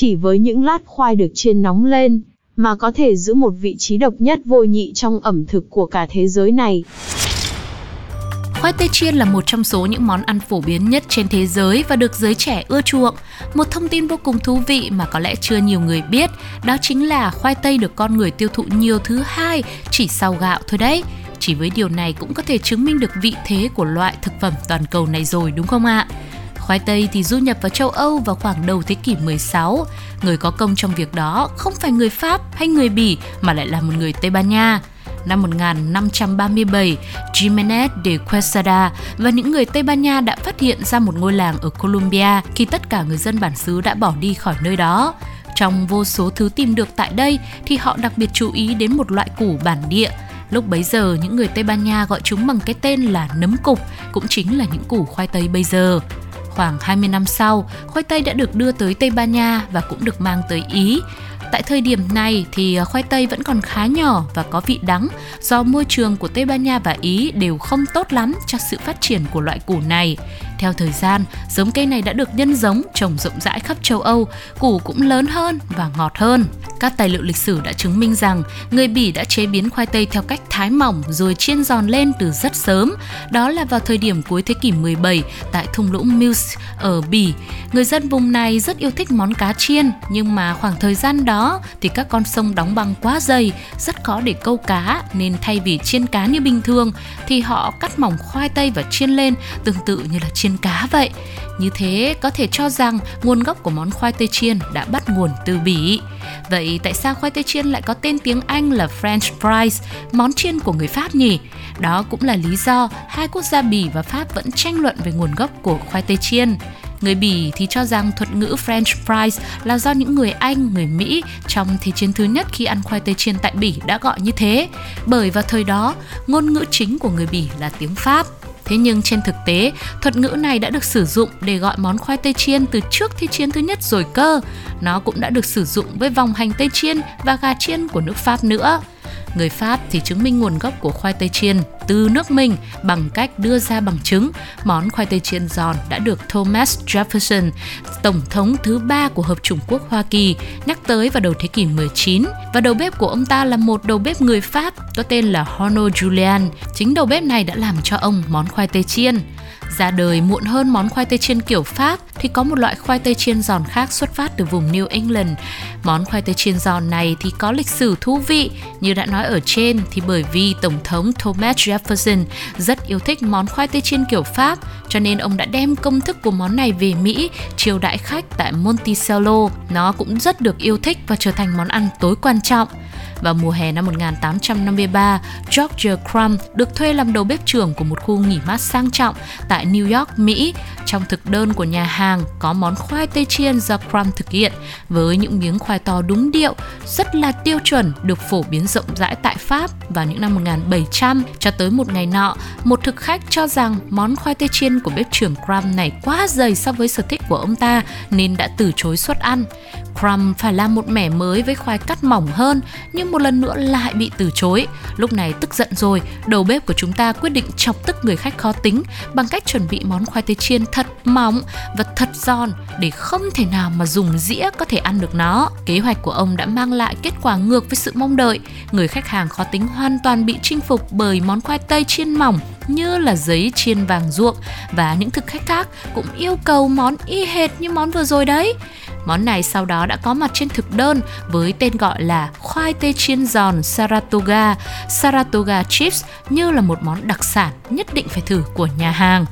Chỉ với những lát khoai được chiên nóng lên, mà có thể giữ một vị trí độc nhất vô nhị trong ẩm thực của cả thế giới này. Khoai tây chiên là một trong số những món ăn phổ biến nhất trên thế giới và được giới trẻ ưa chuộng. Một thông tin vô cùng thú vị mà có lẽ chưa nhiều người biết, đó chính là khoai tây được con người tiêu thụ nhiều thứ hai chỉ sau gạo thôi đấy. Chỉ với điều này cũng có thể chứng minh được vị thế của loại thực phẩm toàn cầu này rồi đúng không ạ? Khoai tây thì du nhập vào châu Âu vào khoảng đầu thế kỷ 16. Người có công trong việc đó không phải người Pháp hay người Bỉ mà lại là một người Tây Ban Nha năm 1537, Jimenez de Quesada và những người Tây Ban Nha đã phát hiện ra một ngôi làng ở Colombia khi tất cả người dân bản xứ đã bỏ đi khỏi nơi đó. Trong vô số thứ tìm được tại đây thì họ đặc biệt chú ý đến một loại củ bản địa. Lúc bấy giờ những người Tây Ban Nha gọi chúng bằng cái tên là nấm cục, cũng chính là những củ khoai tây bây giờ. Khoảng 20 năm sau, khoai tây đã được đưa tới Tây Ban Nha và cũng được mang tới Ý. Tại thời điểm này thì ờ, khoai tây vẫn còn khá nhỏ và có vị đắng do môi trường của Tây Ban Nha và Ý đều không tốt lắm cho sự phát triển của loại củ này. Theo thời gian, giống cây này đã được nhân giống trồng rộng rãi khắp châu Âu, củ cũng lớn hơn và ngọt hơn. Các tài liệu lịch sử đã chứng minh rằng người Bỉ đã chế biến khoai tây theo cách thái mỏng rồi chiên giòn lên từ rất sớm. Đó là vào thời điểm cuối thế kỷ 17 tại thung lũng Meuse ở Bỉ. Người dân vùng này rất yêu thích món cá chiên nhưng mà khoảng thời gian đó thì các con sông đóng băng quá dày, rất khó để câu cá nên thay vì chiên cá như bình thường thì họ cắt mỏng khoai tây và chiên lên tương tự như là chiên cá vậy. Như thế có thể cho rằng nguồn gốc của món khoai tây chiên đã bắt nguồn từ Bỉ. Vậy tại sao khoai tây chiên lại có tên tiếng Anh là French fries, món chiên của người Pháp nhỉ? Đó cũng là lý do hai quốc gia Bỉ và Pháp vẫn tranh luận về nguồn gốc của khoai tây chiên. Người Bỉ thì cho rằng thuật ngữ French fries là do những người Anh, người Mỹ trong Thế chiến thứ nhất khi ăn khoai tây chiên tại Bỉ đã gọi như thế. Bởi vào thời đó, ngôn ngữ chính của người Bỉ là tiếng Pháp. Thế nhưng trên thực tế, thuật ngữ này đã được sử dụng để gọi món khoai tây chiên từ trước Thế chiến thứ nhất rồi cơ. Nó cũng đã được sử dụng với vòng hành tây chiên và gà chiên của nước Pháp nữa. Người Pháp thì chứng minh nguồn gốc của khoai tây chiên từ nước mình bằng cách đưa ra bằng chứng món khoai tây chiên giòn đã được Thomas Jefferson, tổng thống thứ ba của Hợp chủng quốc Hoa Kỳ, nhắc tới vào đầu thế kỷ 19 và đầu bếp của ông ta là một đầu bếp người Pháp có tên là Hono Julian. Chính đầu bếp này đã làm cho ông món khoai tây chiên. Ra đời muộn hơn món khoai tây chiên kiểu Pháp thì có một loại khoai tây chiên giòn khác xuất phát từ vùng New England. Món khoai tây chiên giòn này thì có lịch sử thú vị, như đã nói ở trên thì bởi vì Tổng thống Thomas Jefferson rất yêu thích món khoai tây chiên kiểu Pháp, cho nên ông đã đem công thức của món này về Mỹ chiêu đãi khách tại Monticello. Nó cũng rất được yêu thích và trở thành món ăn tối quan trọng. Vào mùa hè năm 1853, George Crumb được thuê làm đầu bếp trưởng của một khu nghỉ mát sang trọng tại New York, Mỹ. Trong thực đơn của nhà hàng có món khoai tây chiên do Crumb thực hiện với những miếng khoai to đúng điệu, rất là tiêu chuẩn, được phổ biến rộng rãi tại Pháp vào những năm 1700 cho tới một ngày nọ, một thực khách cho rằng món khoai tây chiên của bếp trưởng Crumb này quá dày so với sở thích của ông ta nên đã từ chối suất ăn. Crumb phải làm một mẻ mới với khoai cắt mỏng hơn nhưng một lần nữa lại bị từ chối. Lúc này tức giận rồi, đầu bếp của chúng ta quyết định chọc tức người khách khó tính bằng cách chuẩn bị món khoai tây chiên thật mỏng và thật giòn để không thể nào mà dùng dĩa có thể ăn được nó. Kế hoạch của ông đã mang lại kết quả ngược với sự mong đợi. Người khách hàng khó tính hoàn toàn bị chinh phục bởi món khoai tây chiên mỏng như là giấy chiên vàng ruộng và những thực khách khác cũng yêu cầu món y hệt như món vừa rồi đấy. Món này sau đó đã có mặt trên thực đơn với tên gọi là khoai tây chiên giòn Saratoga, Saratoga chips như là một món đặc sản nhất định phải thử của nhà hàng.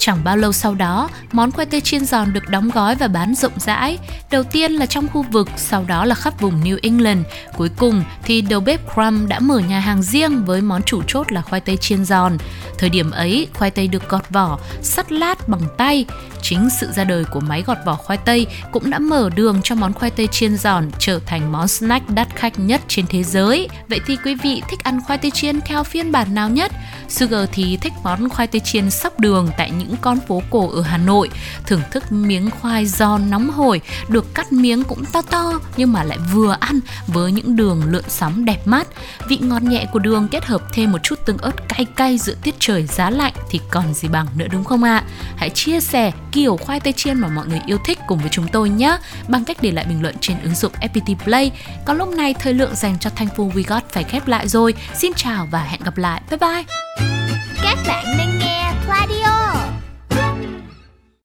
Chẳng bao lâu sau đó, món khoai tây chiên giòn được đóng gói và bán rộng rãi. Đầu tiên là trong khu vực, sau đó là khắp vùng New England. Cuối cùng thì đầu bếp Crumb đã mở nhà hàng riêng với món chủ chốt là khoai tây chiên giòn. Thời điểm ấy, khoai tây được gọt vỏ, sắt lát bằng tay. Chính sự ra đời của máy gọt vỏ khoai tây cũng đã mở đường cho món khoai tây chiên giòn trở thành món snack đắt khách nhất trên thế giới. Vậy thì quý vị thích ăn khoai tây chiên theo phiên bản nào nhất? Sugar thì thích món khoai tây chiên sóc đường tại những những con phố cổ ở Hà Nội, thưởng thức miếng khoai giòn nóng hổi, được cắt miếng cũng to to nhưng mà lại vừa ăn với những đường lượn sóng đẹp mắt. Vị ngọt nhẹ của đường kết hợp thêm một chút tương ớt cay cay giữa tiết trời giá lạnh thì còn gì bằng nữa đúng không ạ? À? Hãy chia sẻ kiểu khoai tây chiên mà mọi người yêu thích cùng với chúng tôi nhé bằng cách để lại bình luận trên ứng dụng FPT Play. Còn lúc này thời lượng dành cho Thankful We Got phải khép lại rồi. Xin chào và hẹn gặp lại. Bye bye. Các bạn đang nghe